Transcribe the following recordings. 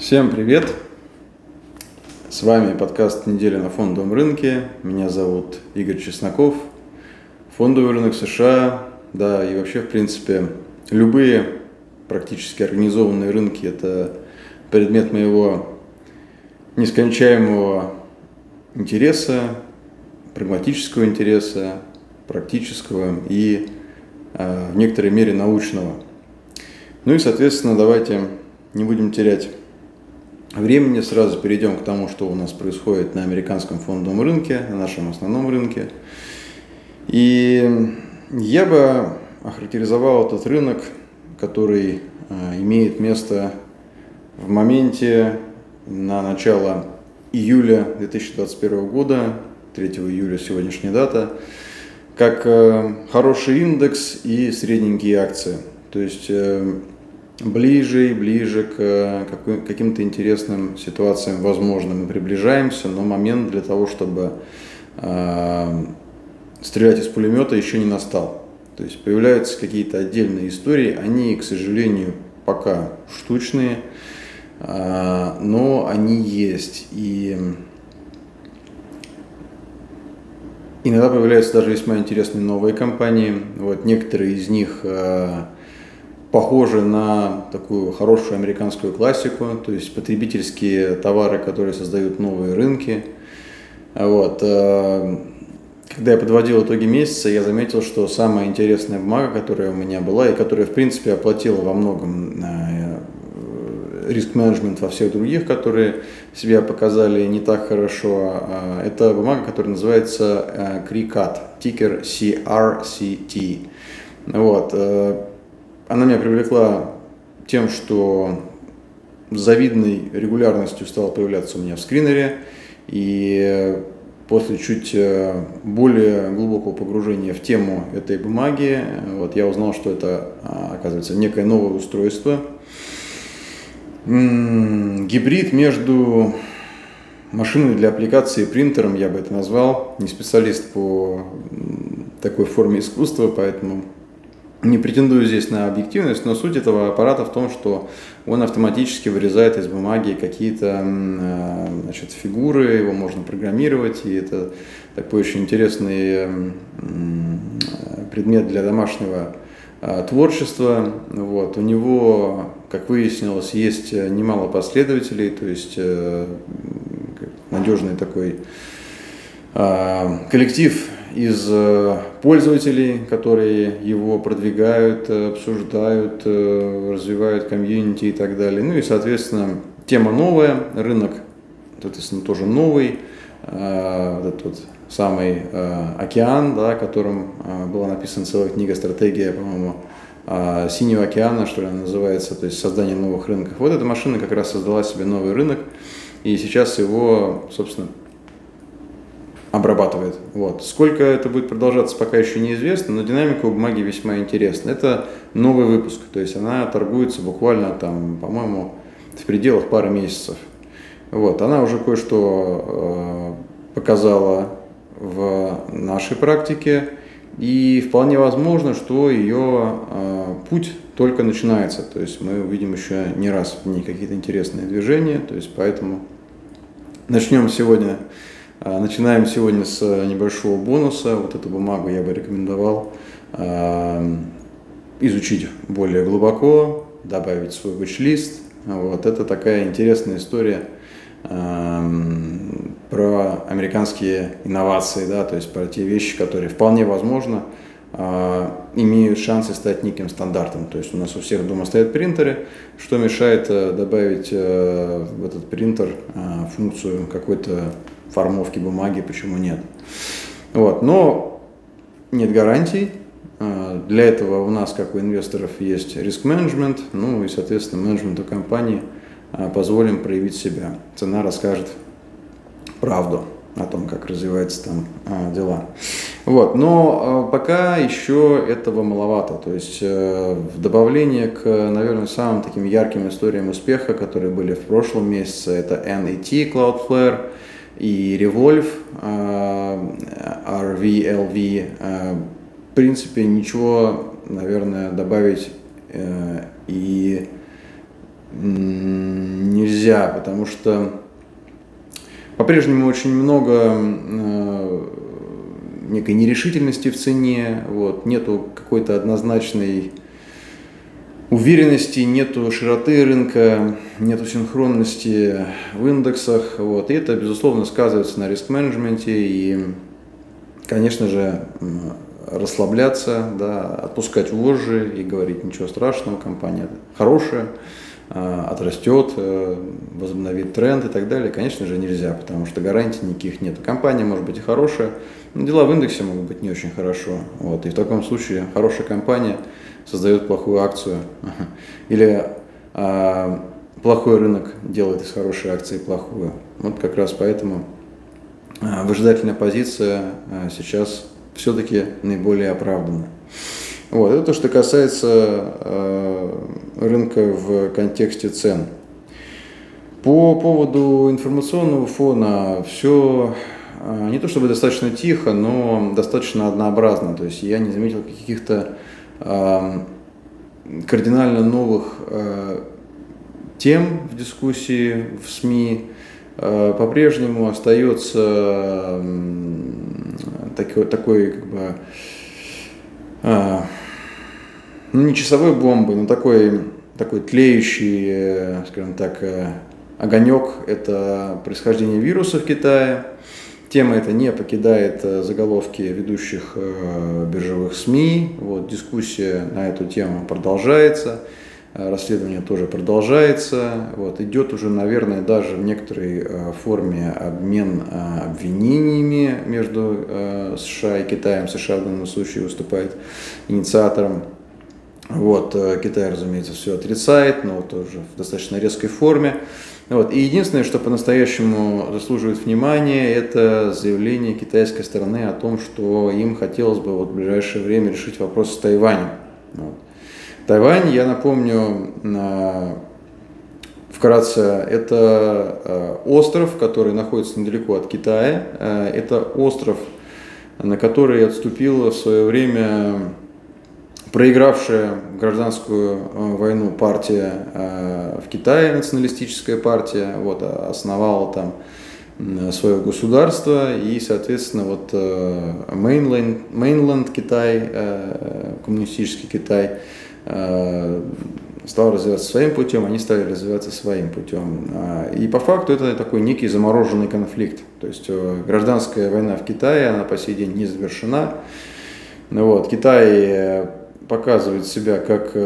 Всем привет! С вами подкаст «Неделя на фондовом рынке». Меня зовут Игорь Чесноков. Фондовый рынок США, да, и вообще, в принципе, любые практически организованные рынки – это предмет моего нескончаемого интереса, прагматического интереса, практического и э, в некоторой мере научного. Ну и, соответственно, давайте не будем терять времени сразу перейдем к тому, что у нас происходит на американском фондовом рынке, на нашем основном рынке. И я бы охарактеризовал этот рынок, который э, имеет место в моменте на начало июля 2021 года, 3 июля сегодняшняя дата, как э, хороший индекс и средненькие акции. То есть э, ближе и ближе к каким-то интересным ситуациям, возможно, мы приближаемся, но момент для того, чтобы э, стрелять из пулемета еще не настал. То есть появляются какие-то отдельные истории, они, к сожалению, пока штучные, э, но они есть. И иногда появляются даже весьма интересные новые компании. Вот некоторые из них э, похожи на такую хорошую американскую классику, то есть потребительские товары, которые создают новые рынки. Вот. Э, когда я подводил итоги месяца, я заметил, что самая интересная бумага, которая у меня была и которая, в принципе, оплатила во многом э, риск-менеджмент во всех других, которые себя показали не так хорошо, а, это бумага, которая называется CRICAT, э, тикер CRCT. Вот. Она меня привлекла тем, что с завидной регулярностью стала появляться у меня в скринере. И после чуть э, более глубокого погружения в тему этой бумаги, вот я узнал, что это, а, оказывается, некое новое устройство. Гибрид между машиной для аппликации и принтером, я бы это назвал. Не специалист по такой форме искусства, поэтому не претендую здесь на объективность, но суть этого аппарата в том, что он автоматически вырезает из бумаги какие-то э, значит, фигуры, его можно программировать, и это такой очень интересный предмет для домашнего э, творчества. Вот. У него, как выяснилось, есть немало последователей, то есть э, надежный такой коллектив из э, пользователей, которые его продвигают, э, обсуждают, э, развивают комьюнити и так далее. Ну и, соответственно, тема новая, рынок, соответственно, тоже новый, этот вот самый океан, да, о котором была написана целая книга «Стратегия», по-моему, Синего океана, что ли, она называется, то есть создание новых рынков. Вот эта машина как раз создала себе новый рынок, и сейчас его, собственно, обрабатывает. Вот. Сколько это будет продолжаться, пока еще неизвестно, но динамика у бумаги весьма интересна. Это новый выпуск, то есть она торгуется буквально там, по-моему, в пределах пары месяцев. Вот. Она уже кое-что э, показала в нашей практике, и вполне возможно, что ее э, путь только начинается. То есть мы увидим еще не раз в ней какие-то интересные движения, то есть поэтому начнем сегодня начинаем сегодня с э, небольшого бонуса. Вот эту бумагу я бы рекомендовал а, изучить более глубоко, добавить свой watch-лист. Вот это такая интересная история а, про американские инновации, да, то есть про те вещи, которые вполне возможно имеют шансы стать неким стандартом. То есть у нас у всех дома стоят принтеры, что мешает э, добавить э, в этот принтер функцию какой-то формовки бумаги, почему нет. Вот. Но нет гарантий. А, для этого у нас, как у инвесторов, есть риск-менеджмент, ну и, соответственно, менеджменту компании а, позволим проявить себя. Цена расскажет правду о том, как развиваются там а, дела. Вот. Но пока еще этого маловато. То есть э, в добавление к, наверное, самым таким ярким историям успеха, которые были в прошлом месяце, это NET Cloudflare – и Revolve, RVLV, а, а, в принципе, ничего, наверное, добавить э, и нельзя потому что по-прежнему очень много э, некой нерешительности в цене, вот, нету какой-то однозначной уверенности, нету широты рынка, нету синхронности в индексах, вот, и это, безусловно, сказывается на риск-менеджменте, и, конечно же, расслабляться, да, отпускать вожжи и говорить ничего страшного, компания хорошая, а, отрастет, э, возобновит тренд и так далее, конечно же, нельзя, потому что гарантий никаких нет. Компания может быть и хорошая, но дела в индексе могут быть не очень хорошо. Вот, и в таком случае хорошая компания создает плохую акцию. Или а, плохой рынок делает из хорошей акции плохую. Вот как раз поэтому а, выжидательная позиция а, сейчас все-таки наиболее оправдана. Вот, это то, что касается э, рынка в контексте цен. По поводу информационного фона все э, не то чтобы достаточно тихо, но достаточно однообразно. То есть я не заметил каких-то э, кардинально новых э, тем в дискуссии в СМИ. Э, по-прежнему остается такой, такой как бы, а, ну, не часовой бомбой, но такой, такой тлеющий, э, скажем так, огонек – это происхождение вируса в Китае. Тема эта не покидает э, заголовки ведущих биржевых СМИ. Вот, дискуссия на эту тему продолжается. Э, расследование тоже продолжается. Вот, идет уже, наверное, даже в некоторой э, форме обмен э, обвинениями между США и Китаем. США в данном случае выступает инициатором. Вот, Китай, разумеется, все отрицает, но тоже в достаточно резкой форме. Вот. И единственное, что по-настоящему заслуживает внимания, это заявление китайской стороны о том, что им хотелось бы вот в ближайшее время решить вопрос с Тайванем. Вот. Тайвань, я напомню, вкратце, это э, остров, который находится недалеко от Китая. Э, это остров, на который отступила в свое время проигравшая гражданскую э, войну партия в Китае, националистическая партия, вот, основала там свое государство и, соответственно, вот Mainland, Mainland Китай, коммунистический Китай, Э, стал развиваться своим путем, они стали развиваться своим путем. А, и по факту это такой некий замороженный конфликт. То есть э, гражданская война в Китае, она по сей день не завершена. Ну вот, Китай э, показывает себя как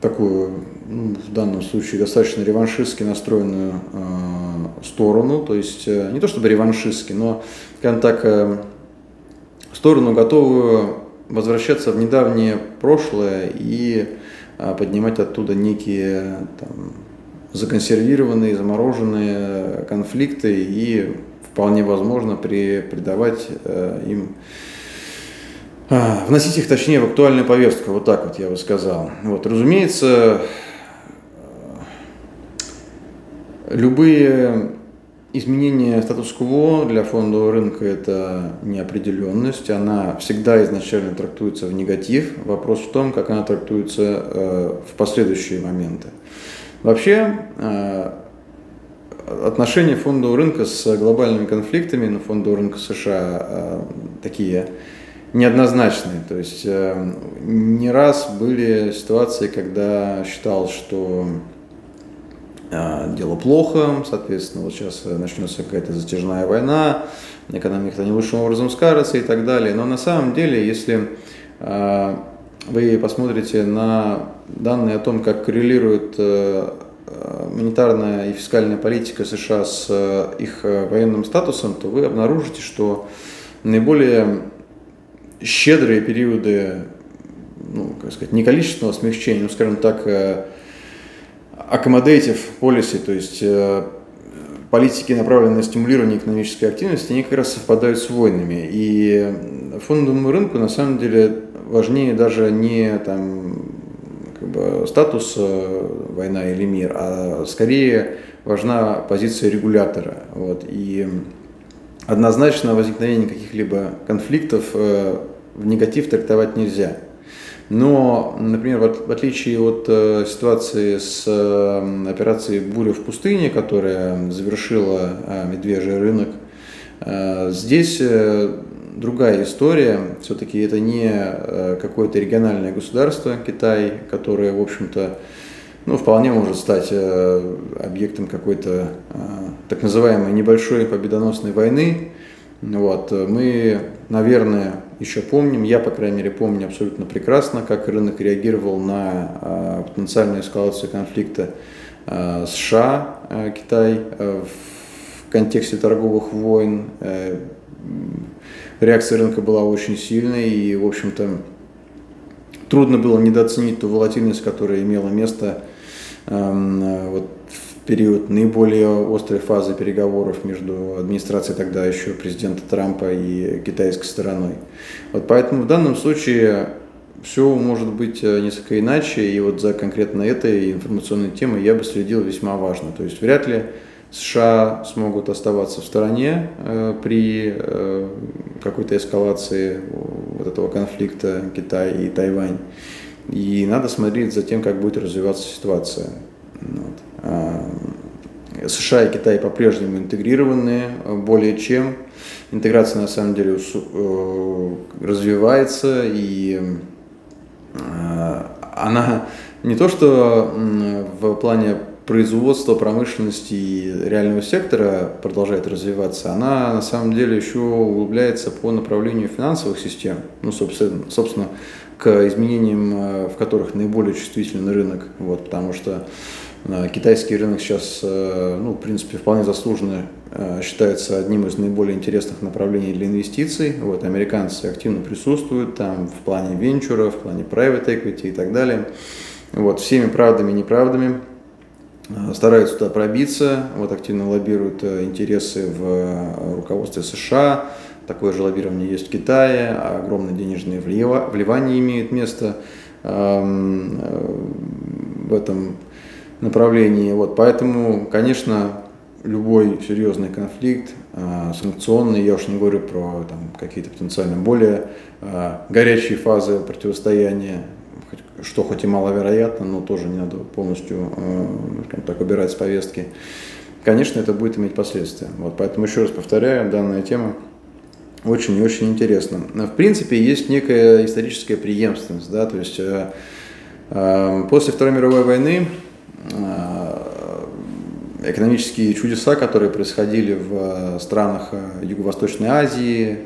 такую, ну, в данном случае, достаточно реваншистски настроенную сторону. То есть не то чтобы реваншистски, но, скажем так, сторону готовую возвращаться в недавнее прошлое и а, поднимать оттуда некие там, законсервированные, замороженные конфликты и вполне возможно при, придавать э, им вносить их точнее в актуальную повестку, вот так вот я бы сказал. Вот, разумеется, любые Изменение статус-кво для фондового рынка – это неопределенность. Она всегда изначально трактуется в негатив. Вопрос в том, как она трактуется э, в последующие моменты. Вообще, э, отношения фондового рынка с глобальными конфликтами на фондового рынка США э, такие неоднозначные. То есть не раз были ситуации, когда считал, что а, дело плохо, соответственно, вот сейчас начнется какая-то затяжная война, экономика не лучшим образом скажется и так далее. Но на самом деле, если а, вы посмотрите на данные о том, как коррелирует э, монетарная и фискальная политика США с э, их военным статусом, то вы обнаружите, что наиболее щедрые периоды, ну, как сказать, не количественного смягчения, ну, скажем так, э, accommodative policy, то есть э, политики, направленные на стимулирование экономической активности, они как раз совпадают с войнами. И фондовому рынку на самом деле важнее даже не там, как бы, статус э, война или мир, а скорее важна позиция регулятора. Вот. И однозначно возникновение каких-либо конфликтов э, в негатив трактовать нельзя. Но, например, в отличие от э, ситуации с э, операцией «Буря в пустыне», которая завершила медвежий рынок, здесь другая история. Все-таки это не какое-то региональное государство, Китай, которое, в общем-то, ну, вполне может стать объектом какой-то так называемой небольшой победоносной войны. Вот. Мы, наверное, еще помним, я, по крайней мере, помню абсолютно прекрасно, как рынок реагировал на э, потенциальную эскалацию конфликта э, США, э, Китай э, в контексте торговых войн. Э, реакция рынка была очень сильной и, в общем-то, трудно было недооценить ту волатильность, которая имела место э, вот, период наиболее острой фазы переговоров между администрацией тогда еще президента Трампа и китайской стороной. Вот поэтому в данном случае все может быть э, несколько иначе, и вот за конкретно этой информационной темой я бы следил весьма важно. То есть вряд ли США смогут оставаться в стороне э, при э, какой-то эскалации вот этого конфликта Китай и Тайвань. И надо смотреть за тем, как будет развиваться ситуация. Вот. А, США и Китай по-прежнему интегрированы э, более чем. Интеграция на самом деле э, развивается и э, она не то что в плане производства, промышленности и реального сектора продолжает развиваться, она на самом деле еще углубляется по направлению финансовых систем, ну, собственно, собственно к изменениям, в которых наиболее чувствителен рынок, вот, потому что Э, китайский рынок сейчас, э, ну, в принципе, вполне заслуженно э, считается одним из наиболее интересных направлений для инвестиций. Вот, американцы активно присутствуют там в плане венчура, в плане private equity и так далее. Вот, всеми правдами и неправдами стараются туда пробиться, вот, активно лоббируют интересы в руководстве США, такое же лоббирование есть в Китае, огромное денежное вливание имеет место эм, в этом направлении. Вот, поэтому, конечно, любой серьезный конфликт, э, санкционный, я уж не говорю про там, какие-то потенциально более э, горячие фазы противостояния, что хоть и маловероятно, но тоже не надо полностью э, так убирать с повестки. Конечно, это будет иметь последствия. Вот, поэтому еще раз повторяю, данная тема очень и очень интересна. В принципе, есть некая историческая преемственность, да, то есть э, э, после Второй мировой войны Э, экономические чудеса, которые происходили в странах Юго-Восточной Азии,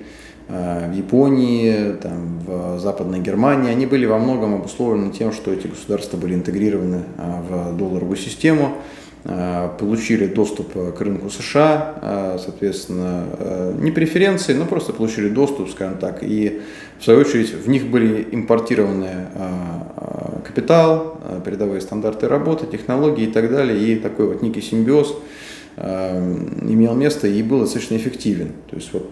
в Японии, там, в Западной Германии, они были во многом обусловлены тем, что эти государства были интегрированы в долларовую систему, получили доступ к рынку США, э, соответственно, э, не преференции, но просто получили доступ, скажем так, и в свою очередь в них были импортированы капитал, передовые стандарты работы, технологии и так далее, и такой вот некий симбиоз имел место и был достаточно эффективен. То есть вот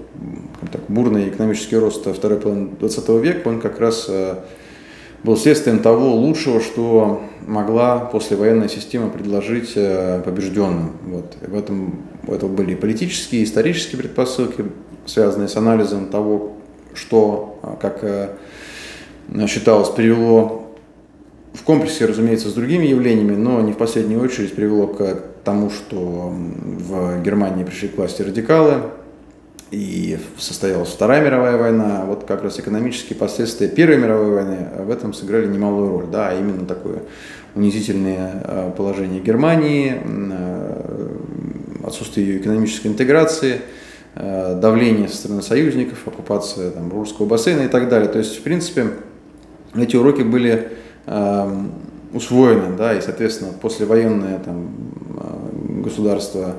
так, бурный экономический рост второй половины 20 века, он как раз был следствием того лучшего, что могла послевоенная система предложить э, побежденным. Вот. в этом, в этом были политические, исторические предпосылки, связанные с анализом того, что, э, как э, считалось, привело в комплексе, разумеется, с другими явлениями, но не в последнюю очередь привело к тому, что в Германии пришли к власти радикалы, и состоялась Вторая мировая война, вот как раз экономические последствия Первой мировой войны в этом сыграли немалую роль, да, а именно такое унизительное э, положение Германии, отсутствие ее экономической интеграции, давление со стороны союзников, оккупация там, Рурского бассейна и так далее. То есть, в принципе, эти уроки были усвоены, да, и, соответственно, послевоенное там, государство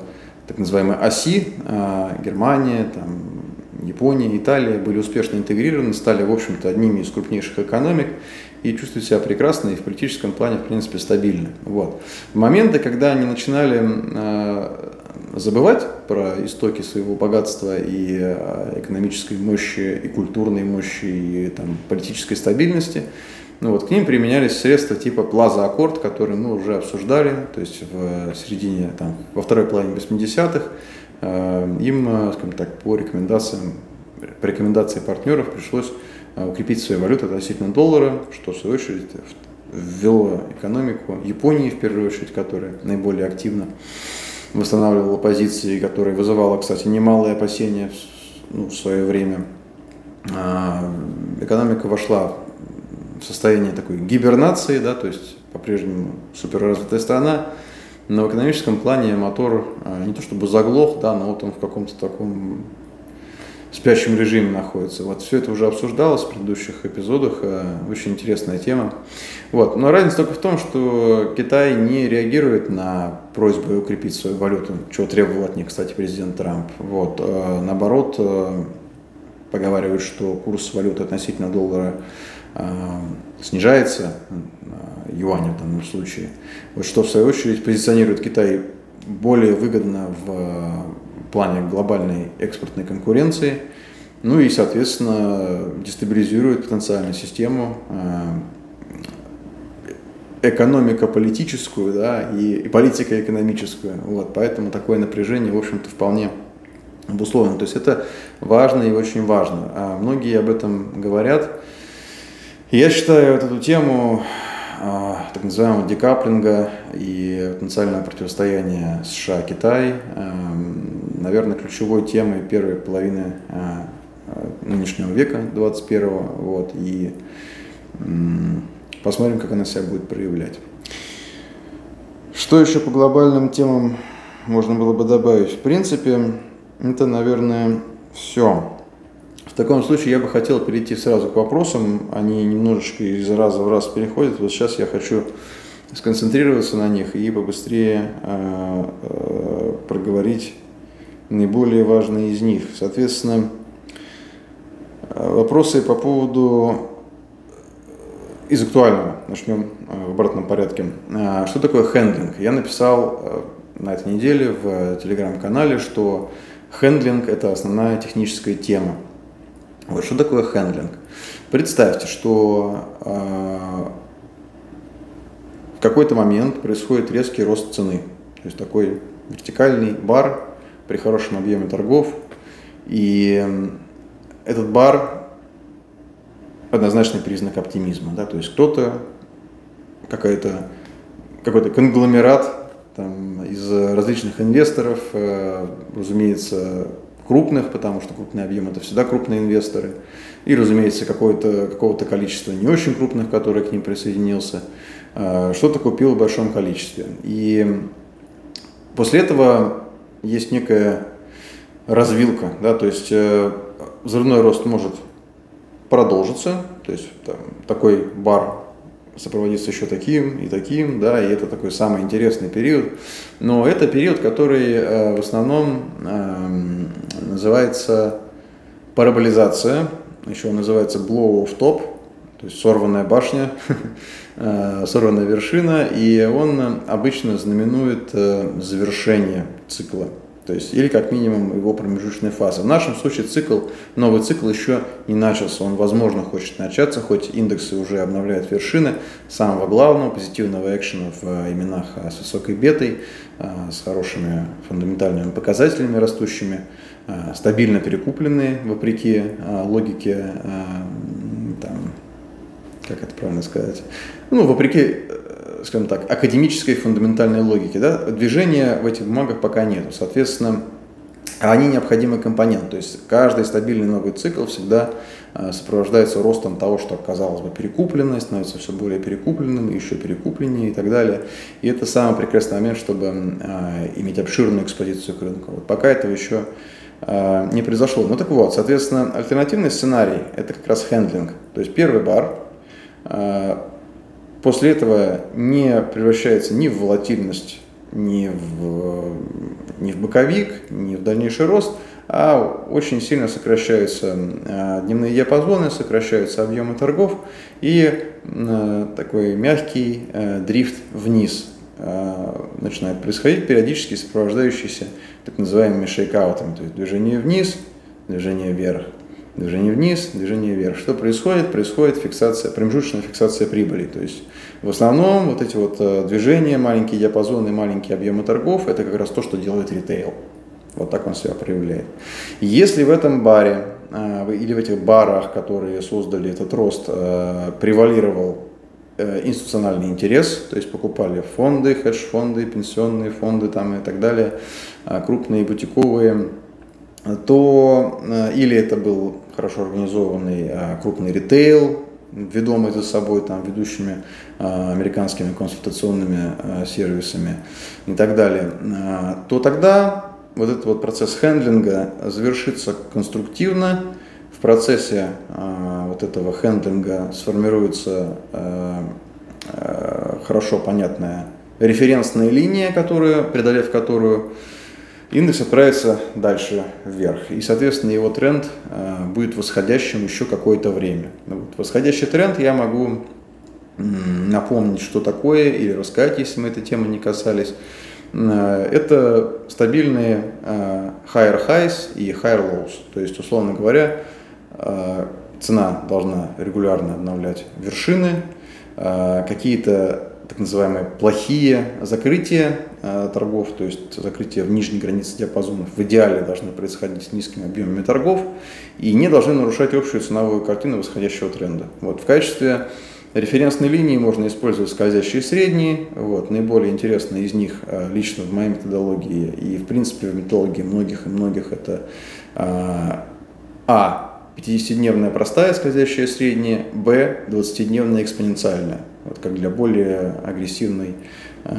так называемой оси, а, Германия, там, Япония, Италия были успешно интегрированы, стали, в общем-то, одними из крупнейших экономик и чувствуют себя прекрасно и в политическом плане, в принципе, стабильно. Вот. Моменты, когда они начинали э, забывать про истоки своего богатства и э, экономической мощи, и культурной мощи, и там, политической стабильности, ну вот, к ним применялись средства типа плаза аккорд, которые мы уже обсуждали, то есть в середине, там, во второй половине 80-х э, им, э, скажем так, по рекомендациям, по рекомендации партнеров пришлось укрепить свою валюту относительно доллара, что в свою очередь ввело экономику Японии, в первую очередь, которая наиболее активно восстанавливала позиции, которая вызывала, кстати, немалые опасения ну, в свое время. Экономика вошла в состояние такой гибернации, да, то есть по-прежнему суперразвитая страна, но в экономическом плане мотор а, не то чтобы заглох, да, но вот он в каком-то таком спящем режиме находится. Вот все это уже обсуждалось в предыдущих эпизодах, э, очень интересная тема. Вот. Но разница только в том, что Китай не реагирует на просьбы укрепить свою валюту, чего требовал от них, кстати, президент Трамп. Вот. Э, наоборот, поговаривают, что курс валюты относительно доллара снижается, юаня в данном случае, вот что в свою очередь позиционирует Китай более выгодно в плане глобальной экспортной конкуренции, ну и, соответственно, дестабилизирует потенциальную систему э, экономико-политическую да, и, и политико-экономическую. Вот, поэтому такое напряжение, в общем-то, вполне обусловлено. То есть это важно и очень важно. А многие об этом говорят. Я считаю вот эту тему а, так называемого декаплинга и потенциального противостояния США-Китай наверное, ключевой темой первой половины а, а, нынешнего века, 21-го, вот, и посмотрим, как она себя будет проявлять. Что еще по глобальным темам можно было бы добавить? В принципе, это, наверное, все. Таком случае я бы хотел перейти сразу к вопросам. Они немножечко из раза в раз переходят. Вот сейчас я хочу сконцентрироваться на них и побыстрее э, э, проговорить наиболее важные из них. Соответственно, вопросы по поводу из актуального, начнем э, в обратном порядке. А, что такое handling? Я написал э, на этой неделе в телеграм-канале, что хендлинг – это основная техническая тема. Вот что такое handling? Представьте, что э, в какой-то момент происходит резкий рост цены. То есть такой вертикальный бар при хорошем объеме торгов. И этот бар однозначный признак оптимизма. Да? То есть кто-то, какая-то, какой-то конгломерат там, из различных инвесторов, э, разумеется, крупных, потому что крупный объем это всегда крупные инвесторы, и, разумеется, какое-то, какого-то количества не очень крупных, которые к ним присоединился, э, что-то купил в большом количестве. И после этого есть некая развилка, да, то есть э, взрывной рост может продолжиться, то есть там, такой бар сопроводится еще таким и таким, да, и это такой самый интересный период. Но это период, который э, в основном э, называется параболизация, еще он называется blow of top, то есть сорванная башня, э, сорванная вершина, и он обычно знаменует э, завершение цикла. То есть, или как минимум его промежуточная фаза. В нашем случае цикл, новый цикл еще не начался. Он, возможно, хочет начаться, хоть индексы уже обновляют вершины самого главного позитивного экшена в э, именах с высокой бетой, с хорошими фундаментальными показателями растущими, стабильно перекупленные, вопреки логике там, как это правильно сказать, ну, вопреки, э, скажем так, академической фундаментальной логике, да, движения в этих бумагах пока нету. Соответственно, они необходимый компонент. То есть каждый стабильный новый цикл всегда э, сопровождается ростом того, что, казалось бы, перекуплено, становится все более перекупленным, еще перекупленнее и так далее. И это самый прекрасный момент, чтобы э, иметь обширную экспозицию к рынку. Вот пока этого еще не произошло. Ну так вот, соответственно, альтернативный сценарий – это как раз хендлинг. То есть первый бар, после этого не превращается ни в волатильность, ни в, ни в боковик, ни в дальнейший рост, а очень сильно сокращаются а, дневные диапазоны, сокращаются объемы торгов и а, такой мягкий дрифт вниз начинает происходить, периодически сопровождающийся так называемыми шейкаутами, то есть движение вниз, движение вверх, Движение вниз, движение вверх. Что происходит? Происходит фиксация, промежуточная фиксация прибыли. То есть в основном вот эти вот э, движения, маленькие диапазоны, маленькие объемы торгов, это как раз то, что делает ритейл. Вот так он себя проявляет. Если в этом баре или в этих барах, которые создали этот рост, превалировал институциональный интерес, то есть покупали фонды, хедж-фонды, пенсионные фонды там и так далее, крупные бутиковые, то или это был хорошо организованный крупный ритейл, ведомый за собой там, ведущими э, американскими консультационными э, сервисами и так далее, то тогда вот этот вот процесс хендлинга завершится конструктивно. В процессе вот этого хендлинга сформируется хорошо понятная референсная линия, которая, преодолев которую индекс отправится дальше вверх. И, соответственно, его тренд э, будет восходящим еще какое-то время. Ну вот. Восходящий тренд я могу напомнить, что такое, или рассказать, если мы этой темы не касались. Э, это стабильные э, higher highs и higher lows. То есть, условно говоря, цена должна регулярно обновлять вершины, какие-то так называемые плохие закрытия э, торгов, то есть закрытие в нижней границе диапазонов в идеале должны происходить с низкими объемами торгов и не должны нарушать общую ценовую картину восходящего тренда. Вот, в качестве референсной линии можно использовать скользящие средние. Вот, наиболее интересные из них э, лично в моей методологии и в принципе в методологии многих и многих это э, а 50-дневная простая скользящая средняя, Б 20-дневная экспоненциальная вот как для более агрессивной, э,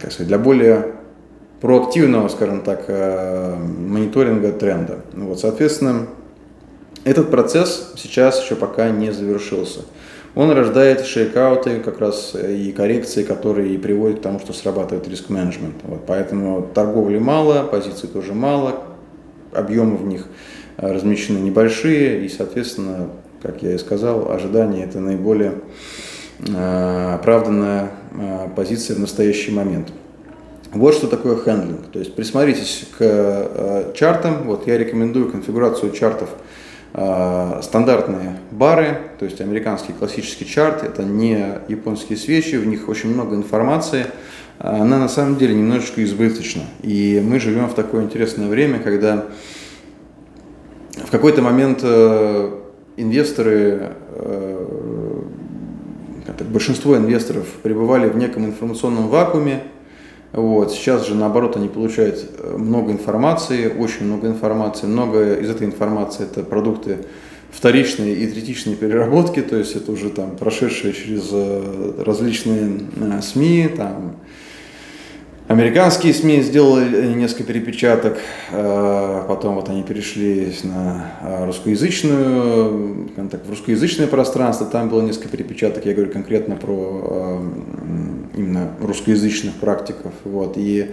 как сказать, для более проактивного, скажем так, э, мониторинга тренда. Ну вот, соответственно, этот процесс сейчас еще пока не завершился. Он рождает шейкауты как раз и коррекции, которые и приводят к тому, что срабатывает риск-менеджмент. Вот, поэтому торговли мало, позиций тоже мало, объемы в них размещены небольшие, и, соответственно, как я и сказал, ожидание – это наиболее э, оправданная э, позиция в настоящий момент. Вот что такое хендлинг. То есть присмотритесь к э, чартам. Вот я рекомендую конфигурацию чартов стандартные бары, то есть американский классический чарт, это не японские свечи, в них очень много информации, она на самом деле немножечко избыточна. И мы живем в такое интересное время, когда в какой-то момент инвесторы, э, большинство инвесторов пребывали в неком информационном вакууме. Вот. Сейчас же, наоборот, они получают э, много информации, очень много информации. Много из этой информации – это продукты вторичной и третичной переработки, то есть это уже там прошедшие через э, различные СМИ, там, Американские СМИ сделали несколько перепечаток, э, потом вот они перешли на э, русскоязычную, так, в русскоязычное пространство, там было несколько перепечаток, я говорю конкретно про э, именно русскоязычных практиков. Вот, и,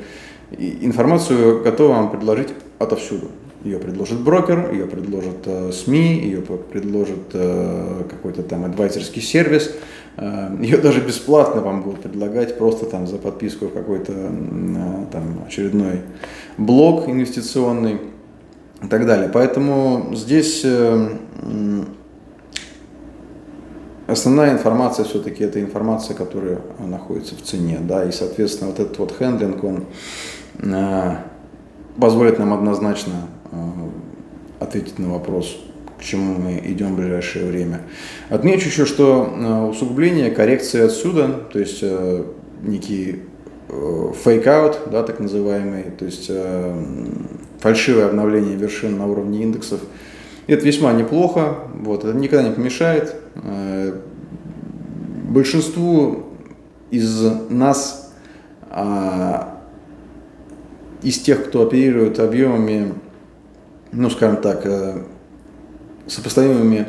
и информацию готовы вам предложить отовсюду. Ее предложит брокер, ее предложит СМИ, ее предложит какой-то там адвайзерский сервис – Э, Ее даже бесплатно вам будут предлагать просто там за подписку в какой-то э, там очередной блок инвестиционный и так далее. Поэтому здесь э, основная информация все-таки это информация, которая находится в цене, да, и соответственно вот этот вот handling, он позволит нам однозначно ответить на вопрос, к чему мы идем в ближайшее время. Отмечу еще, что э, усугубление коррекции отсюда, то есть э, некий fake-out, да, так называемый, то есть э, фальшивое обновление вершин на уровне индексов, это весьма неплохо, вот, это никогда не помешает. Большинству из нас, а, из тех, кто оперирует объемами, ну, скажем так, сопоставимыми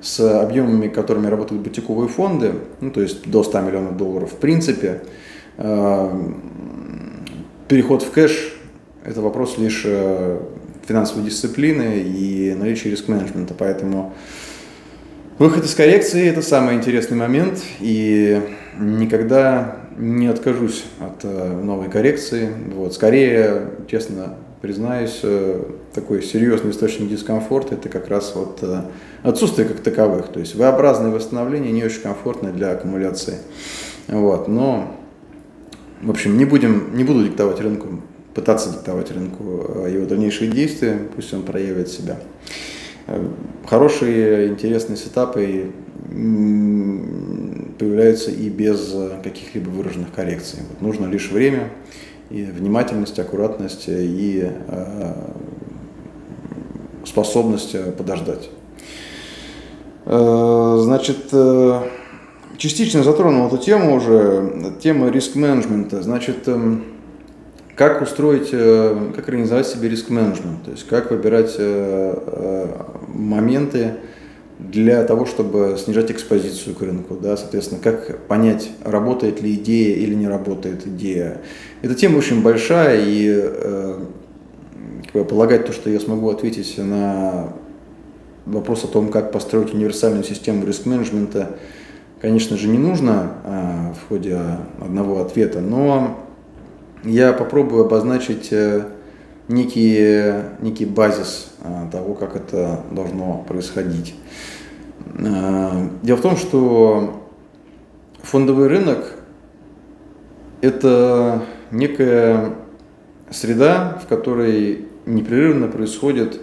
с объемами, которыми работают бутиковые фонды, ну, то есть до 100 миллионов долларов, в принципе, э, переход в кэш – это вопрос лишь э, финансовой дисциплины и наличия риск-менеджмента. Поэтому выход из коррекции – это самый интересный момент, и никогда не откажусь от э, новой коррекции. Вот. Скорее, честно, признаюсь, такой серьезный источник дискомфорта это как раз вот э, отсутствие как таковых. То есть V-образное восстановление не очень комфортное для аккумуляции. Вот. Но, в общем, не, будем, не буду диктовать рынку пытаться диктовать рынку его дальнейшие действия, пусть он проявит себя. Хорошие, интересные сетапы появляются и без каких-либо выраженных коррекций. Вот нужно лишь время, и внимательность, аккуратность и способность подождать. Значит, частично затронул эту тему уже, тема риск-менеджмента. Значит, эм, как устроить, э, как организовать себе риск-менеджмент, то есть как выбирать э, э, моменты для того, чтобы снижать экспозицию к рынку, да, соответственно, как понять, работает ли идея или не работает идея. Эта тема очень большая, и э, полагать то, что я смогу ответить на вопрос о том, как построить универсальную систему риск-менеджмента, конечно же, не нужно а, в ходе одного ответа, но я попробую обозначить э, некий, некий базис а, того, как это должно происходить. А, дело в том, что фондовый рынок – это некая среда, в которой непрерывно происходит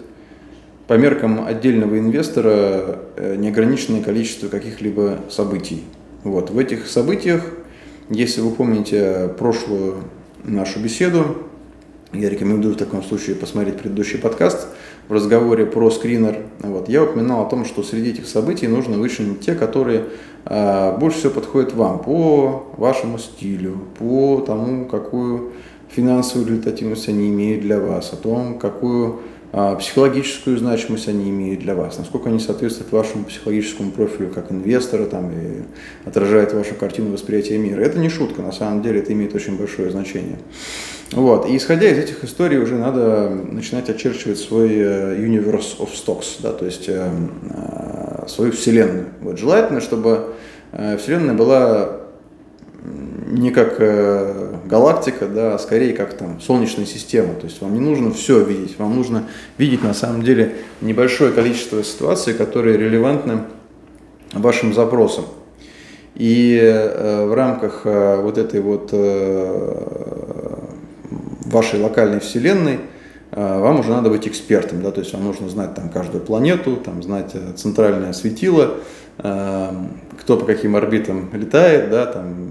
по меркам отдельного инвестора э, неограниченное количество каких-либо событий. Вот. В этих событиях, если вы помните прошлую нашу беседу, я рекомендую в таком случае посмотреть предыдущий подкаст в разговоре про скринер. Вот, я упоминал о том, что среди этих событий нужно вычленить те, которые э, больше всего подходят вам по вашему стилю, по тому, какую финансовую результативность они имеют для вас, о том, какую а, психологическую значимость они имеют для вас, насколько они соответствуют вашему психологическому профилю как инвестора там, и отражают вашу картину восприятия мира. Это не шутка, на самом деле это имеет очень большое значение. Вот. И исходя из этих историй уже надо начинать очерчивать свой э, universe of stocks, да, то есть э, э, свою вселенную. Вот. Желательно, чтобы вселенная была не как э, галактика, да, а скорее как там солнечная система. То есть вам не нужно все видеть, вам нужно видеть на самом деле небольшое количество ситуаций, которые релевантны вашим запросам. И э, в рамках э, вот этой вот э, вашей локальной вселенной э, вам уже надо быть экспертом, да, то есть вам нужно знать там каждую планету, там знать э, центральное светило, э, кто по каким орбитам летает, да, там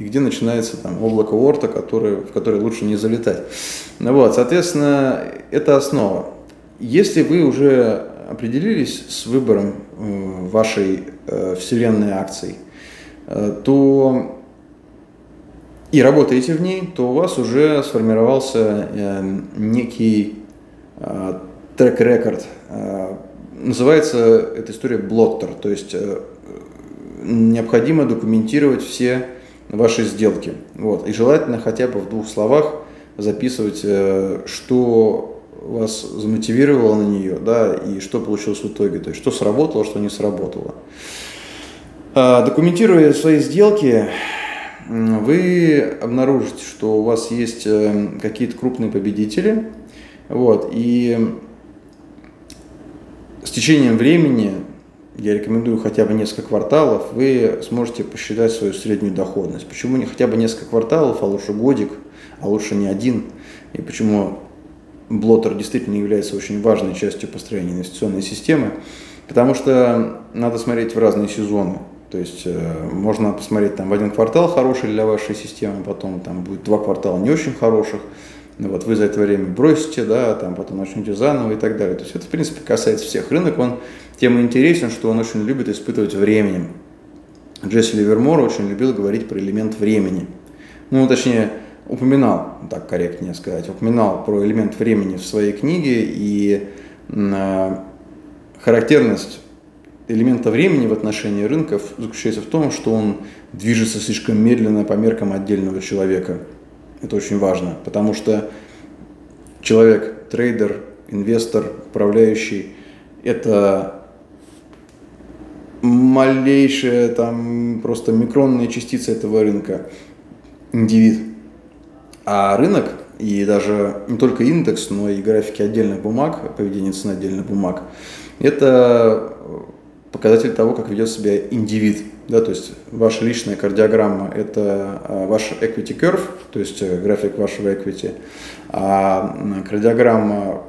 и где начинается там облако Орта, который, в которое лучше не залетать. Ну вот, соответственно, это основа. Если вы уже определились с выбором э, вашей э, вселенной акций, э, то и работаете в ней, то у вас уже сформировался некий трек-рекорд. Называется эта история блоттер, то есть необходимо документировать все вашей сделки. Вот. И желательно хотя бы в двух словах записывать, э, что вас замотивировало на нее, да, и что получилось в итоге, то есть что сработало, что не сработало. А, документируя свои сделки, вы обнаружите, что у вас есть э, какие-то крупные победители, вот, и с течением времени я рекомендую хотя бы несколько кварталов, вы сможете посчитать свою среднюю доходность. Почему не хотя бы несколько кварталов, а лучше годик, а лучше не один? И почему блоттер действительно является очень важной частью построения инвестиционной системы? Потому что надо смотреть в разные сезоны. То есть э, можно посмотреть там в один квартал хороший для вашей системы, потом там будет два квартала не очень хороших, вот вы за это время бросите, да, там потом начнете заново и так далее. То есть это, в принципе, касается всех. Рынок, он тем интересен, что он очень любит испытывать временем. Джесси Ливермор очень любил говорить про элемент времени. Ну, точнее, упоминал, так корректнее сказать, упоминал про элемент времени в своей книге, и э, характерность элемента времени в отношении рынков заключается в том, что он движется слишком медленно по меркам отдельного человека. Это очень важно, потому что человек, трейдер, инвестор, управляющий – это малейшая, там, просто микронная частица этого рынка, индивид. А рынок, и даже не только индекс, но и графики отдельных бумаг, поведение цен отдельных бумаг, это показатель того, как ведет себя индивид. Да, то есть ваша личная кардиограмма – это а, ваш equity curve, то есть э, график вашего equity, а кардиограмма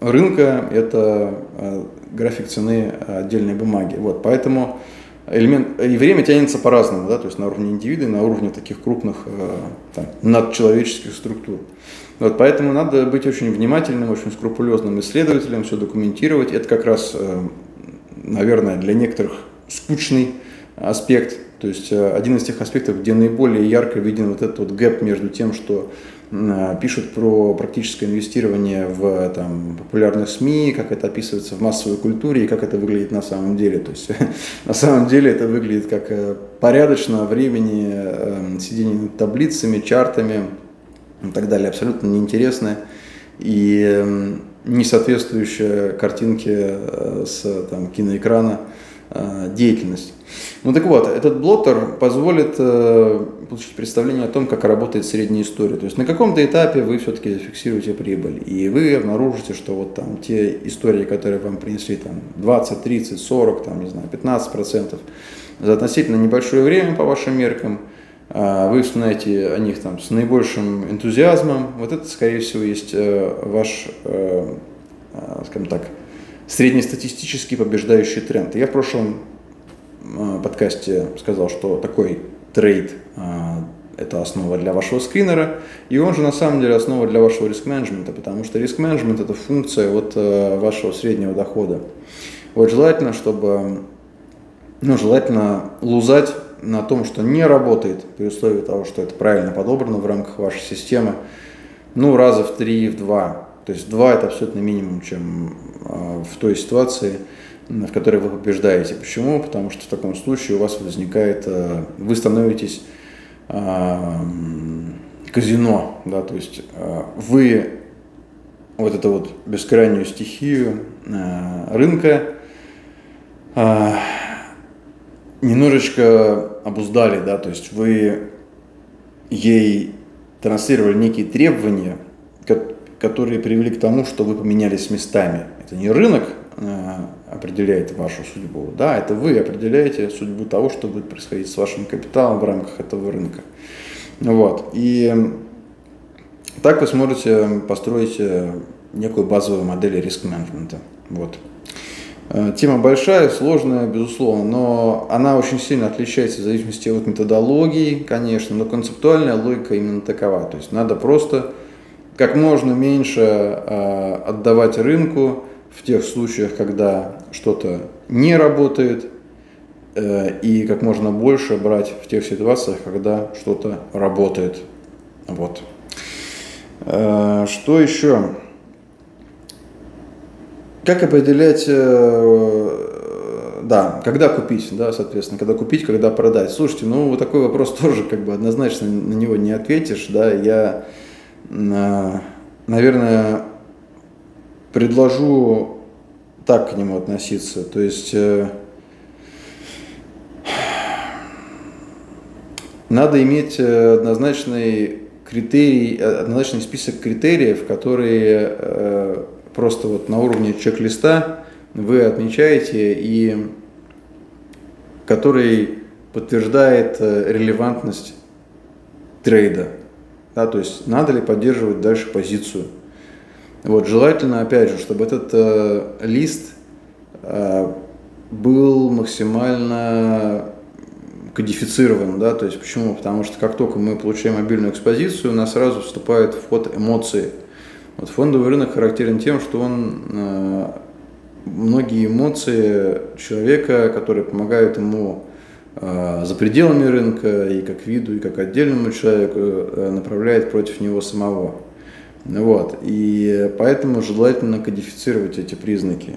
рынка – это а, график цены отдельной бумаги. Вот, поэтому элемент, и время тянется по-разному, да, то есть на уровне индивида на уровне таких крупных э, там, надчеловеческих структур. Вот, поэтому надо быть очень внимательным, очень скрупулезным исследователем, все документировать. Это как раз, э, наверное, для некоторых скучный аспект, то есть э, один из тех аспектов, где наиболее ярко виден вот этот вот гэп между тем, что Э, пишут про практическое инвестирование в там, популярных СМИ, как это описывается в массовой культуре и как это выглядит на самом деле. То есть на самом деле это выглядит как э, порядочно времени э, сидение над таблицами, чартами и так далее, абсолютно неинтересное и не соответствующая картинке с там, киноэкрана деятельность. Ну так вот, этот блоттер позволит э, получить представление о том, как работает средняя история. То есть на каком-то этапе вы все-таки зафиксируете прибыль, и вы обнаружите, что вот там те истории, которые вам принесли там 20, 30, 40, там, не знаю, 15 процентов за относительно небольшое время по вашим меркам, э, вы вспоминаете о них там с наибольшим энтузиазмом. Вот это, скорее всего, есть э, ваш, э, э, скажем так, среднестатистический побеждающий тренд. Я в прошлом подкасте сказал, что такой трейд это основа для вашего скринера, и он же на самом деле основа для вашего риск-менеджмента, потому что риск-менеджмент это функция вот вашего среднего дохода. Вот желательно, чтобы, ну, желательно лузать на том, что не работает, при условии того, что это правильно подобрано в рамках вашей системы, ну, раза в три, в два. То есть два это абсолютно минимум, чем в той ситуации, в которой вы побеждаете. Почему? Потому что в таком случае у вас возникает, э, вы становитесь а, казино, да, то есть э, вы вот эту вот бескрайнюю стихию э, рынка немножечко обуздали, да, то есть вы ей транслировали некие требования, которые привели к тому, что вы поменялись местами. Это не рынок определяет вашу судьбу. Да, это вы определяете судьбу того, что будет происходить с вашим капиталом в рамках этого рынка. Вот. И так вы сможете построить э, некую базовую модель риск-менеджмента. Вот. Э, тема большая, сложная, безусловно, но она очень сильно отличается в зависимости от методологии, конечно, но концептуальная логика именно такова. То есть надо просто как можно меньше э, отдавать рынку, в тех случаях, когда что-то не работает, э, и как можно больше брать в тех ситуациях, когда что-то работает. Вот. Что еще? Как определять, э, да, когда купить, да, соответственно, когда купить, когда продать. Слушайте, ну вот такой вопрос тоже как бы однозначно на него не ответишь, да, я, наверное, предложу так к нему относиться. То есть э, надо иметь э, однозначный критерий, однозначный список критериев, которые э, просто вот на уровне чек-листа вы отмечаете и который подтверждает релевантность трейда. Да, то есть надо ли поддерживать дальше позицию. Вот, желательно, опять же, чтобы этот э, лист э, был максимально кодифицирован, да, то есть почему? Потому что как только мы получаем мобильную экспозицию, у нас сразу вступает в ход эмоции. Вот фондовый рынок характерен тем, что он э, многие эмоции человека, которые помогают ему э, за пределами рынка и как виду, и как отдельному человеку, э, направляет против него самого. Вот. И поэтому желательно кодифицировать эти признаки.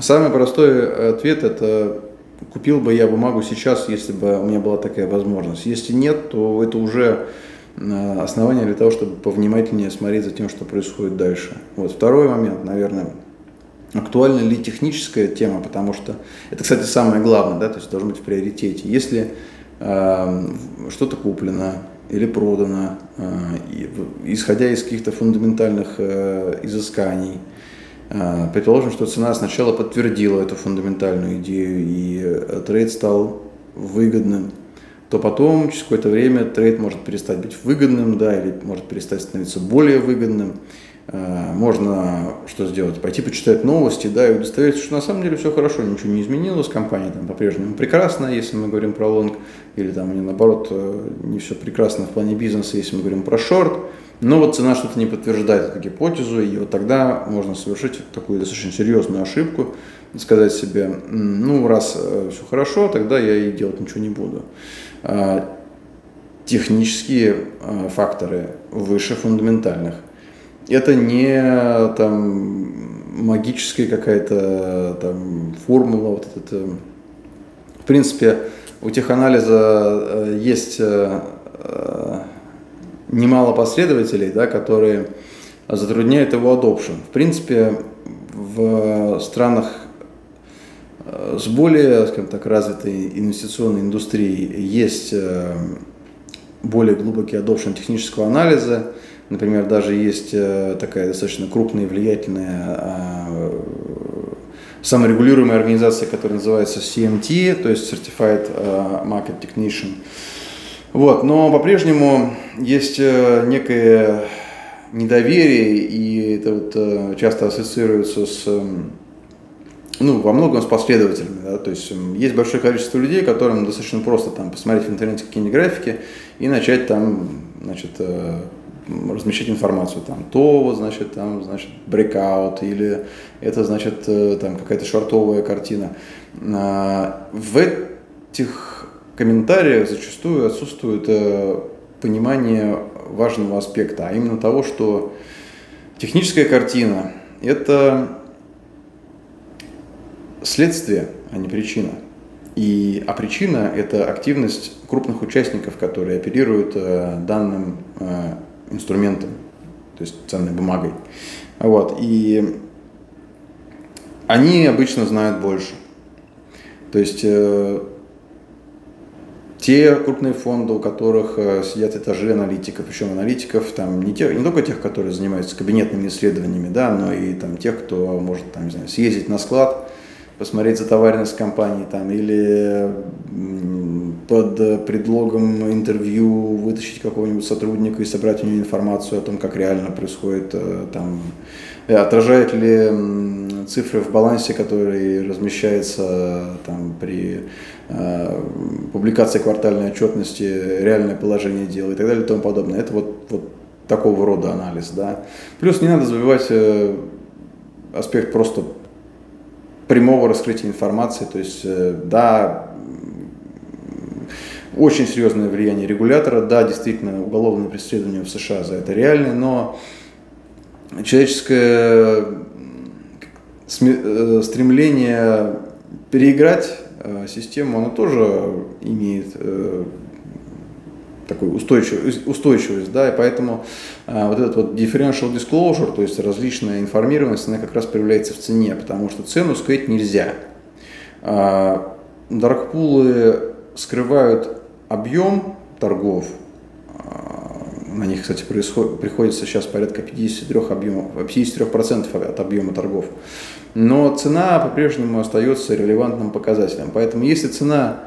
Самый простой ответ – это купил бы я бумагу сейчас, если бы у меня была такая возможность. Если нет, то это уже основание для того, чтобы повнимательнее смотреть за тем, что происходит дальше. Вот. Второй момент, наверное, актуальна ли техническая тема, потому что это, кстати, самое главное, да, то есть должно быть в приоритете. Если э, что-то куплено, или продано, э, исходя из каких-то фундаментальных э, изысканий, А, предположим, что цена сначала подтвердила эту фундаментальную идею, и э, trade стал выгодным, то потом, через какое-то время, trade может перестать быть выгодным, да, или может перестать становиться более выгодным. А, можно что сделать? Пойти почитать новости, да, и удостовериться, что на самом деле все хорошо, ничего не изменилось, компания там по-прежнему прекрасна, если мы говорим про long, или там наоборот э, не все прекрасно в плане бизнеса, если мы говорим про шорт. Но вот цена что-то не подтверждает эту гипотезу, и вот тогда можно совершить такую достаточно серьезную ошибку, сказать себе, ну, раз э, все хорошо, тогда я и делать ничего не буду. А, технические э, факторы выше фундаментальных. Это не там магическая какая-то там формула, вот это. Э, в принципе, у теханализа есть немало последователей, да, которые затрудняют его adoption. В принципе, в странах э, с более, скажем так, развитой инвестиционной индустрией есть э, более глубокий adoption технического анализа. Например, даже есть э, такая достаточно крупная и влиятельная саморегулируемая организация, которая называется CMT, то есть Certified Market Technician. Вот, но по-прежнему есть э, некое недоверие, и это вот э, часто ассоциируется с, эм, ну, во многом с последователями, да, то есть есть большое количество людей, которым достаточно просто там посмотреть в интернете какие-нибудь графики и начать там, значит, э, размещать информацию, там, то, значит, там, значит, breakout, или это, значит, там, какая-то шортовая картина. А, в этих комментариях зачастую отсутствует э, понимание важного аспекта, а именно того, что техническая картина – это следствие, а не причина. И, а причина – это активность крупных участников, которые оперируют э, данным э, инструментом, то есть ценной бумагой. Вот. И они обычно знают больше. То есть те крупные фонды, у которых э, сидят этажи аналитиков, причем аналитиков там не, те, не только тех, которые занимаются кабинетными исследованиями, да, но и там тех, кто может там, не знаю, съездить на склад, посмотреть за товарность компании там, или под предлогом интервью вытащить какого-нибудь сотрудника и собрать у него информацию о том, как реально происходит э, там, э, отражает ли цифры в балансе, который размещается там, при Э, публикация квартальной отчетности, реальное положение дел и так далее и тому подобное. Это вот, вот такого рода анализ. Да. Плюс не надо забывать э, аспект просто прямого раскрытия информации. То есть, э, да, очень серьезное влияние регулятора, да, действительно, уголовное преследование в США за это реальное, но человеческое стремление переиграть Э, систему, она тоже имеет э, такую устойчивость, устойчивость, да, и поэтому э, вот этот вот differential disclosure, то есть различная информированность, она как раз проявляется в цене, потому что цену скрыть нельзя. Даркпулы скрывают объем торгов, на них, кстати, происходит, приходится сейчас порядка 53, объемов, 53% от объема торгов но цена по-прежнему остается релевантным показателем. Поэтому если цена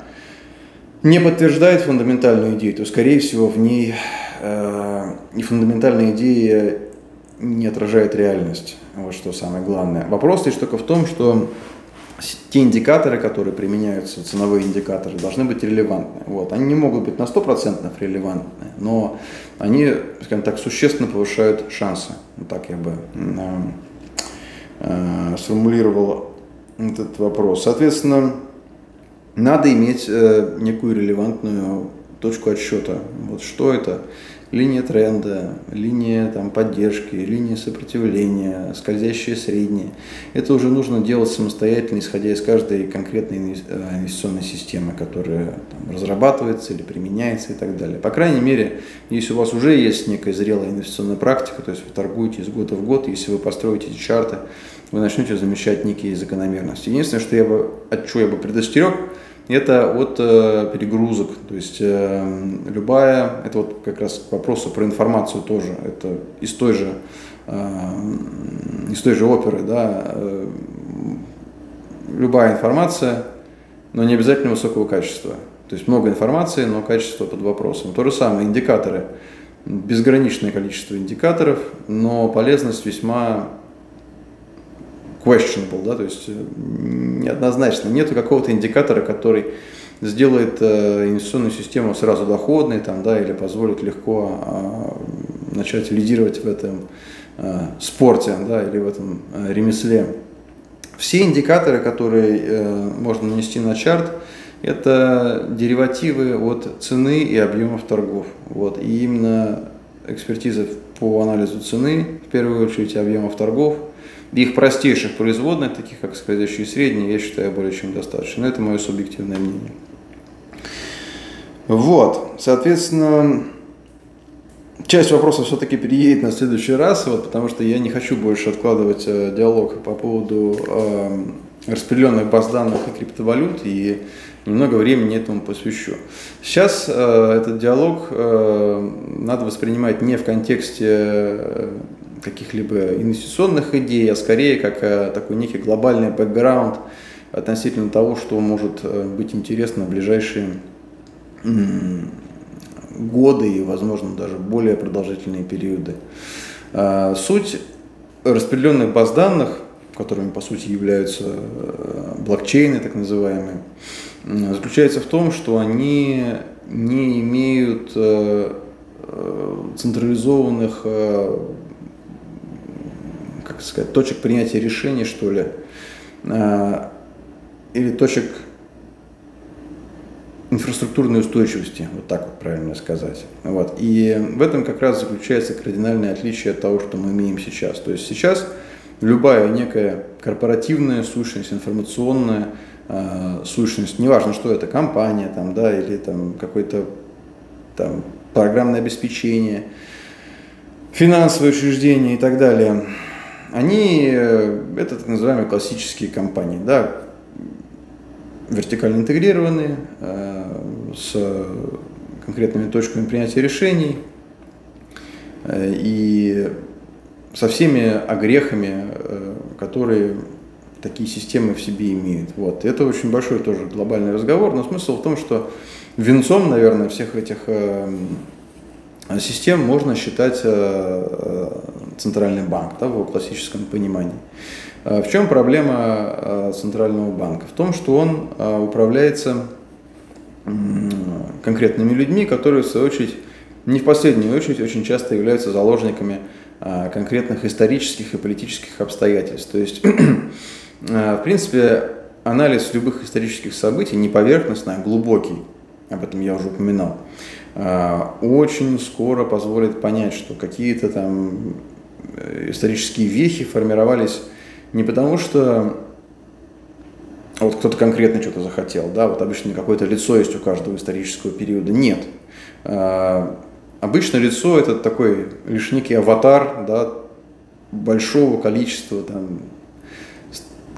не подтверждает фундаментальную идею, то, скорее всего, в ней э, и фундаментальная идея не отражает реальность. Вот что самое главное. Вопрос лишь только в том, что те индикаторы, которые применяются, ценовые индикаторы, должны быть релевантны. Вот. Они не могут быть на 100% релевантны, но они, скажем так, существенно повышают шансы. Вот так я бы э, э, сформулировал этот вопрос. Соответственно, надо иметь э, некую релевантную точку отсчета. Вот что это? Линия тренда, линия там, поддержки, линия сопротивления, скользящие средние. Это уже нужно делать самостоятельно, исходя из каждой конкретной э, инвестиционной системы, которая там, разрабатывается или применяется и так далее. По крайней мере, если у вас уже есть некая зрелая инвестиционная практика, то есть вы торгуете из года в год, если вы построите эти чарты, вы начнете замечать некие закономерности. Единственное, что я бы, от чего я бы предостерег, это от э, перегрузок. То есть э, любая, это вот как раз к вопросу про информацию тоже, это из той же, э, из той же оперы, да, э, любая информация, но не обязательно высокого качества. То есть много информации, но качество под вопросом. То же самое индикаторы. Безграничное количество индикаторов, но полезность весьма questionable, да, то есть э, неоднозначно. Нету какого-то индикатора, который сделает э, инвестиционную систему сразу доходной, там, да, или позволит легко э, начать лидировать в этом э, спорте, да, или в этом ремесле. Все индикаторы, которые можно нанести на чарт, это деривативы от цены и объемов торгов. Вот. И именно экспертиза по анализу цены, в первую очередь, объемов торгов – их простейших производных, таких как скользящие средние, я считаю более чем достаточно. Но это мое субъективное мнение. Вот, соответственно, часть вопросов все-таки переедет на следующий раз, вот, потому что я не хочу больше откладывать э, диалог по поводу э, распределенных баз данных и криптовалют, и немного времени этому посвящу. Сейчас э, этот диалог э, надо воспринимать не в контексте э, каких-либо инвестиционных идей, а скорее как э, такой некий глобальный бэкграунд относительно того, что может э, быть интересно в ближайшие годы и, возможно, даже более продолжительные периоды. А, суть распределенных баз данных, которыми по сути являются э, блокчейны так называемые, заключается в том, что они не имеют централизованных как сказать, точек принятия решений, что ли, а, или точек инфраструктурной устойчивости, вот так вот правильно сказать. Вот. И в этом как раз заключается кардинальное отличие от того, что мы имеем сейчас. То есть сейчас любая некая корпоративная сущность, информационная э, сущность, неважно, что это, компания там, да, или там какое-то там программное обеспечение, финансовое учреждение и так далее, они, э, это так называемые классические компании, да, вертикально интегрированные, э, с конкретными точками принятия решений э, и со всеми огрехами, которые такие системы в себе имеют. Вот. Это очень большой тоже глобальный разговор, но смысл в том, что венцом, наверное, всех этих систем можно считать центральный банк да, в его классическом понимании. А в чем проблема а, центрального банка? В том, что он а, управляется конкретными людьми, которые, в свою очередь, не в последнюю очередь, очень часто являются заложниками конкретных исторических и политических обстоятельств. То есть, в принципе, анализ любых исторических событий не поверхностный, а глубокий, об этом я уже упоминал, очень скоро позволит понять, что какие-то там исторические вехи формировались не потому, что вот кто-то конкретно что-то захотел, да, вот обычно какое-то лицо есть у каждого исторического периода. Нет. А, обычно лицо это такой лишь некий аватар, да, большого количества там,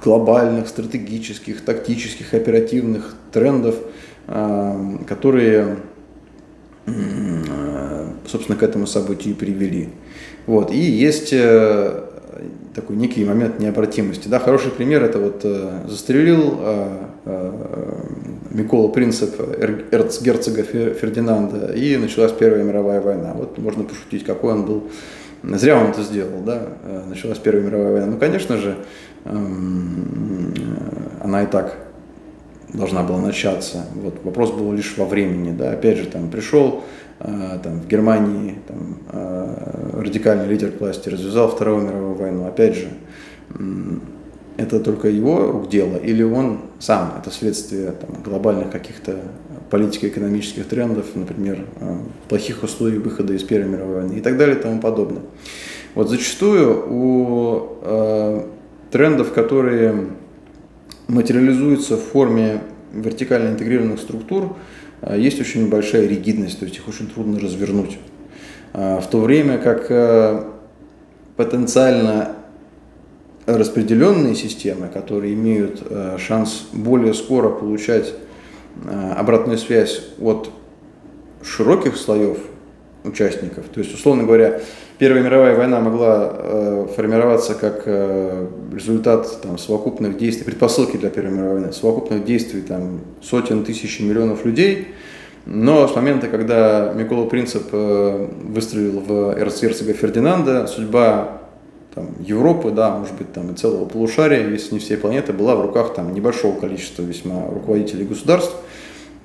глобальных, стратегических, тактических, оперативных трендов, а, которые, собственно, к этому событию привели. Вот. И есть э, такой некий момент необратимости. Да, хороший пример это вот э, застрелил э, Микола Принцип эрцгерцога Фердинанда и началась Первая мировая война. Вот можно пошутить, какой он был. Зря он это сделал, да, началась Первая мировая война. Ну, конечно же, эм, она и так должна была начаться. Вот вопрос был лишь во времени, да. Опять же, там пришел там, в Германии там, э, радикальный лидер к власти развязал Вторую мировую войну. Опять же, это только его рук дело, или он сам, это следствие там, глобальных каких-то политико-экономических трендов, например, э, плохих условий выхода из Первой мировой войны и так далее и тому подобное. Вот зачастую у э, трендов, которые материализуются в форме вертикально интегрированных структур, а, есть очень большая ригидность, то есть их очень трудно развернуть. А, в то время как э, потенциально распределенные системы, которые имеют э, шанс более скоро получать обратную связь от широких слоев участников. То есть, условно говоря, Первая мировая война могла э, формироваться как э, результат там, совокупных действий, предпосылки для Первой мировой войны, совокупных действий там, сотен тысяч миллионов людей. Но с момента, когда Микола Принцип э, выстрелил в эрцгерцога Фердинанда, судьба там, Европы, да, может быть, там и целого полушария, если не всей планеты, была в руках там небольшого количества весьма руководителей государств –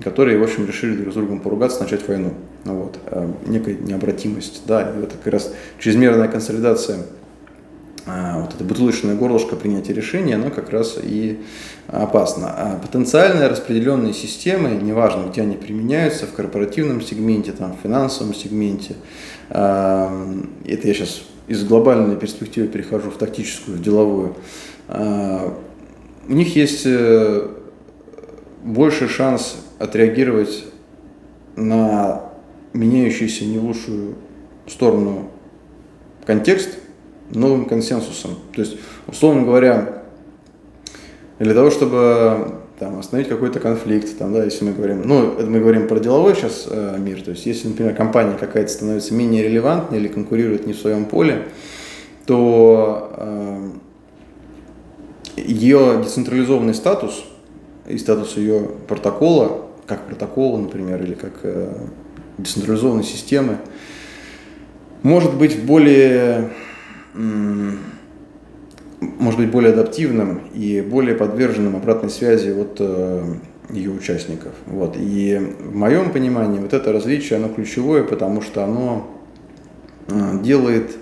которые, в общем, решили друг с другом поругаться, начать войну. Ну вот. Э, некая необратимость, да, и это как раз чрезмерная консолидация а, вот это бутылочное горлышко принятия решения, оно как раз и опасно. А потенциальные распределенные системы, неважно, где они применяются, в корпоративном сегменте, там, в финансовом сегменте, а, это я сейчас из глобальной перспективы перехожу в тактическую, в деловую, у них есть э, больше шанс отреагировать на меняющийся не в лучшую сторону контекст новым консенсусом. То есть, условно говоря, для того, чтобы там, остановить какой-то конфликт, там, да, если мы говорим, ну, мы говорим про деловой сейчас э, мир, то есть, если, например, компания какая-то становится менее релевантной или конкурирует не в своем поле, то э, ее децентрализованный статус и статус ее протокола как протокола, например, или как э, децентрализованной системы, может быть более, может быть более адаптивным и более подверженным обратной связи от э, ее участников. Вот. И в моем понимании вот это различие, оно ключевое, потому что оно э, делает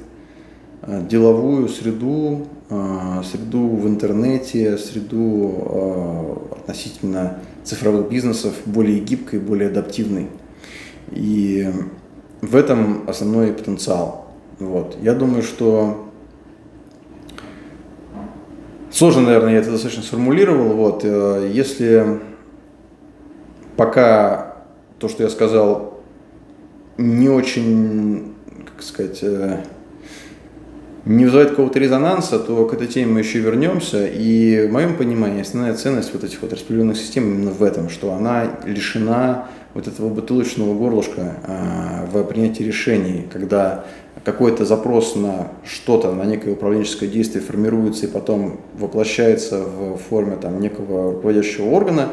деловую среду, среду в интернете, среду относительно цифровых бизнесов более гибкой, более адаптивной. И в этом основной потенциал. Вот. Я думаю, что сложно, наверное, я это достаточно сформулировал. Вот. Э, если пока то, что я сказал, не очень, как сказать, э, не вызывает какого-то резонанса, то к этой теме мы еще вернемся. И в моем понимании основная ценность вот этих вот распределенных систем именно в этом, что она лишена вот этого бутылочного горлышка а, в принятии решений, когда какой-то запрос на что-то, на некое управленческое действие формируется и потом воплощается в форме там, некого руководящего органа,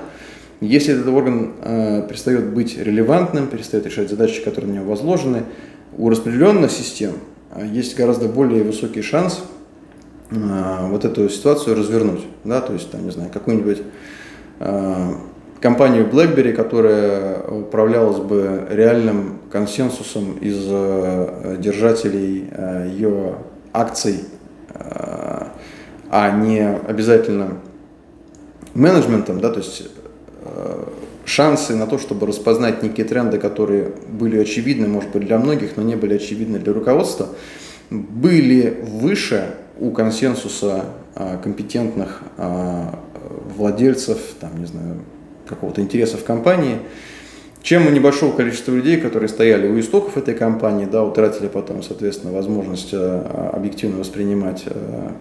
если этот орган э, перестает быть релевантным, перестает решать задачи, которые на него возложены, у распределенных систем есть гораздо более высокий шанс а, вот эту ситуацию развернуть. Да? То есть, там, не знаю, какую-нибудь а, компанию BlackBerry, которая управлялась бы реальным консенсусом из держателей ее акций, а не обязательно менеджментом, да, то есть шансы на то, чтобы распознать некие тренды, которые были очевидны, может быть, для многих, но не были очевидны для руководства, были выше у консенсуса а, компетентных а, владельцев, там, не знаю, какого-то интереса в компании, чем у небольшого количества людей, которые стояли у истоков этой компании, да, утратили потом, соответственно, возможность а, объективно воспринимать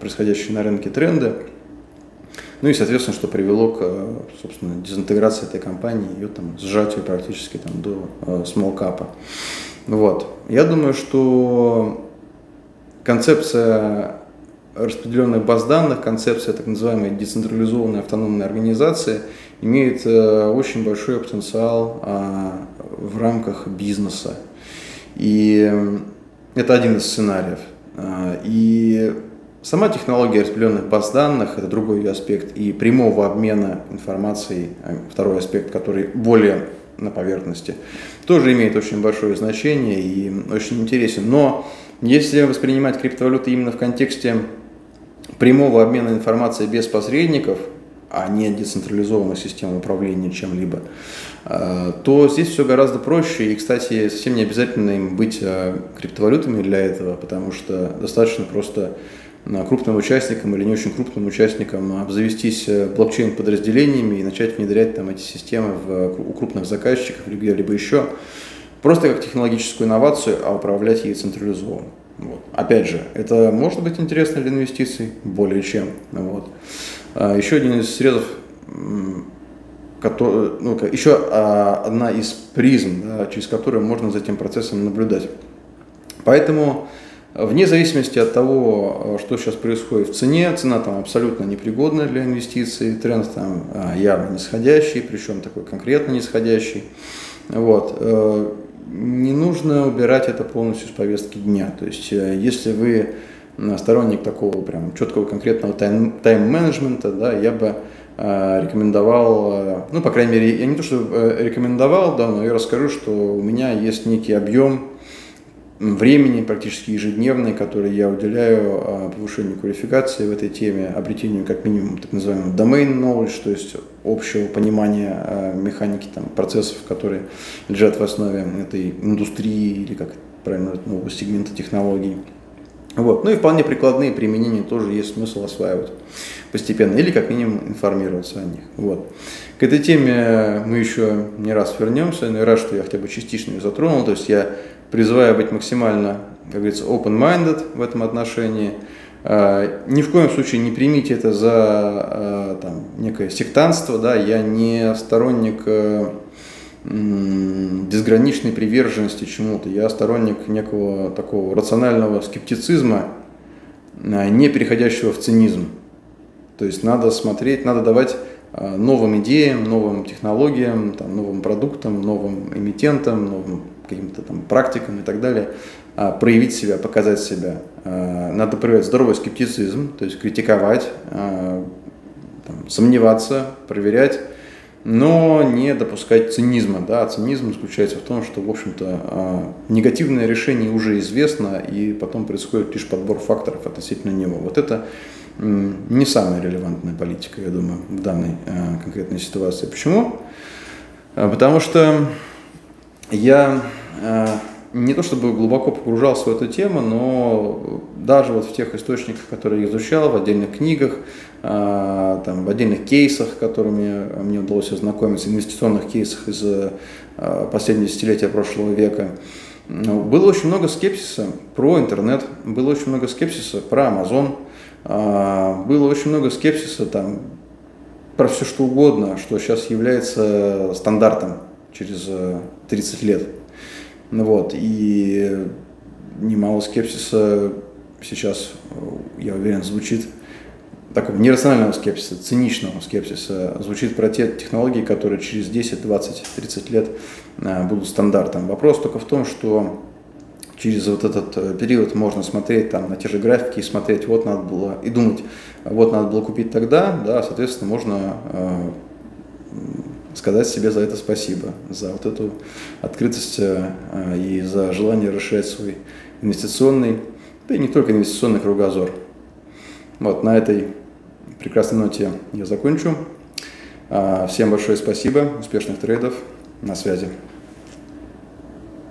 происходящие на рынке тренды, ну и, соответственно, что привело к, собственно, дезинтеграции этой компании, ее там сжатию практически там до э, small cap. Вот. Я думаю, что концепция распределенных баз данных, концепция так называемой децентрализованной автономной организации имеет э, очень большой потенциал э, в рамках бизнеса. И это один из сценариев. И Сама технология распределенных баз данных – это другой аспект, и прямого обмена информацией, а, второй аспект, который более на поверхности, тоже имеет очень большое значение и очень интересен. Но если воспринимать криптовалюты именно в контексте прямого обмена информацией без посредников, а не децентрализованных систем управления чем-либо, а, то здесь все гораздо проще. И, кстати, совсем не обязательно им быть а, криптовалютами для этого, потому что достаточно просто крупным участникам или не очень крупным участникам обзавестись э, блокчейн-подразделениями и начать внедрять там эти системы в, у крупных заказчиков или где-либо еще, просто как технологическую инновацию, а управлять ей централизованно. Вот. Опять же, это может быть интересно для инвестиций, более чем. Вот. А еще один из срезов который, ну, еще одна из призм, да, через которую можно за этим процессом наблюдать. Поэтому Вне зависимости от того, что сейчас происходит в цене, цена там абсолютно непригодная для инвестиций, тренд там а, явно нисходящий, причем такой конкретно нисходящий. Вот. Э, не нужно убирать это полностью с повестки дня. То есть, э, если вы сторонник такого прям четкого конкретного тайм-менеджмента, да, я бы э, рекомендовал, ну, по крайней мере, я не то, что рекомендовал, да, но я расскажу, что у меня есть некий объем времени практически ежедневной, который я уделяю а, повышению квалификации в этой теме, обретению как минимум так называемого domain knowledge, то есть общего понимания а, механики там, процессов, которые лежат в основе этой индустрии или как правильно нового сегмента технологий. Вот. Ну и вполне прикладные применения тоже есть смысл осваивать постепенно или как минимум информироваться о них. Вот. К этой теме мы еще не раз вернемся, но я рад, что я хотя бы частично ее затронул, то есть я призываю быть максимально, как говорится, open-minded в этом отношении. А, ни в коем случае не примите это за а, там, некое сектантство, да, я не сторонник э, безграничной приверженности чему-то, я сторонник некого такого рационального скептицизма, а, не переходящего в цинизм. То есть надо смотреть, надо давать новым идеям, новым технологиям, там, новым продуктам, новым эмитентам, новым каким-то там практикам и так далее, а, проявить себя, показать себя. А, надо проявить здоровый скептицизм, то есть критиковать, а, там, сомневаться, проверять, но не допускать цинизма. Да? цинизм заключается в том, что, в общем-то, негативное решение уже известно, и потом происходит лишь подбор факторов относительно него. Вот это не самая релевантная политика, я думаю, в данной конкретной ситуации. Почему? Потому что я э, не то чтобы глубоко погружался в эту тему, но даже вот в тех источниках, которые я изучал, в отдельных книгах, э, там, в отдельных кейсах, которыми мне удалось ознакомиться, инвестиционных кейсах из э, последнего десятилетия прошлого века, было очень много скепсиса про интернет, было очень много скепсиса про Amazon, было очень много скепсиса там, про все что угодно, что сейчас является стандартом через 30 э, лет. Вот, и немало скепсиса сейчас, э, я уверен, звучит такого нерационального скепсиса, циничного скепсиса звучит про те технологии, которые через 10, 20, 30 лет э, будут стандартом. Вопрос только в том, что через вот этот период можно смотреть там на те же графики и смотреть, вот надо было, и думать, вот надо было купить тогда, да, соответственно, можно сказать себе за это спасибо, за вот эту открытость э, и за желание расширять свой инвестиционный, да и не только инвестиционный кругозор. Вот на этой прекрасной ноте я закончу. А, всем большое спасибо, успешных трейдов, на связи.